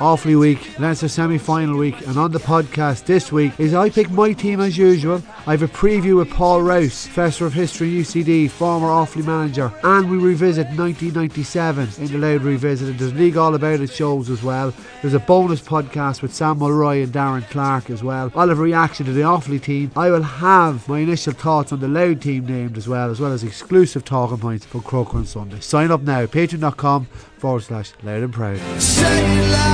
Offaly week, That's the semi final week, and on the podcast this week is I pick my team as usual. I have a preview with Paul Rouse, Professor of History UCD, former Offaly manager, and we revisit 1997 in the Louth Revisited. There's League All About It shows as well. There's a bonus podcast with Sam Mulroy and Darren Clarke as well. I'll have a reaction to the Offaly team. I will have my initial thoughts on the Louth team named as well, as well as exclusive talking points for Croker on Sunday. Sign up now, patreon.com forward slash louth and proud.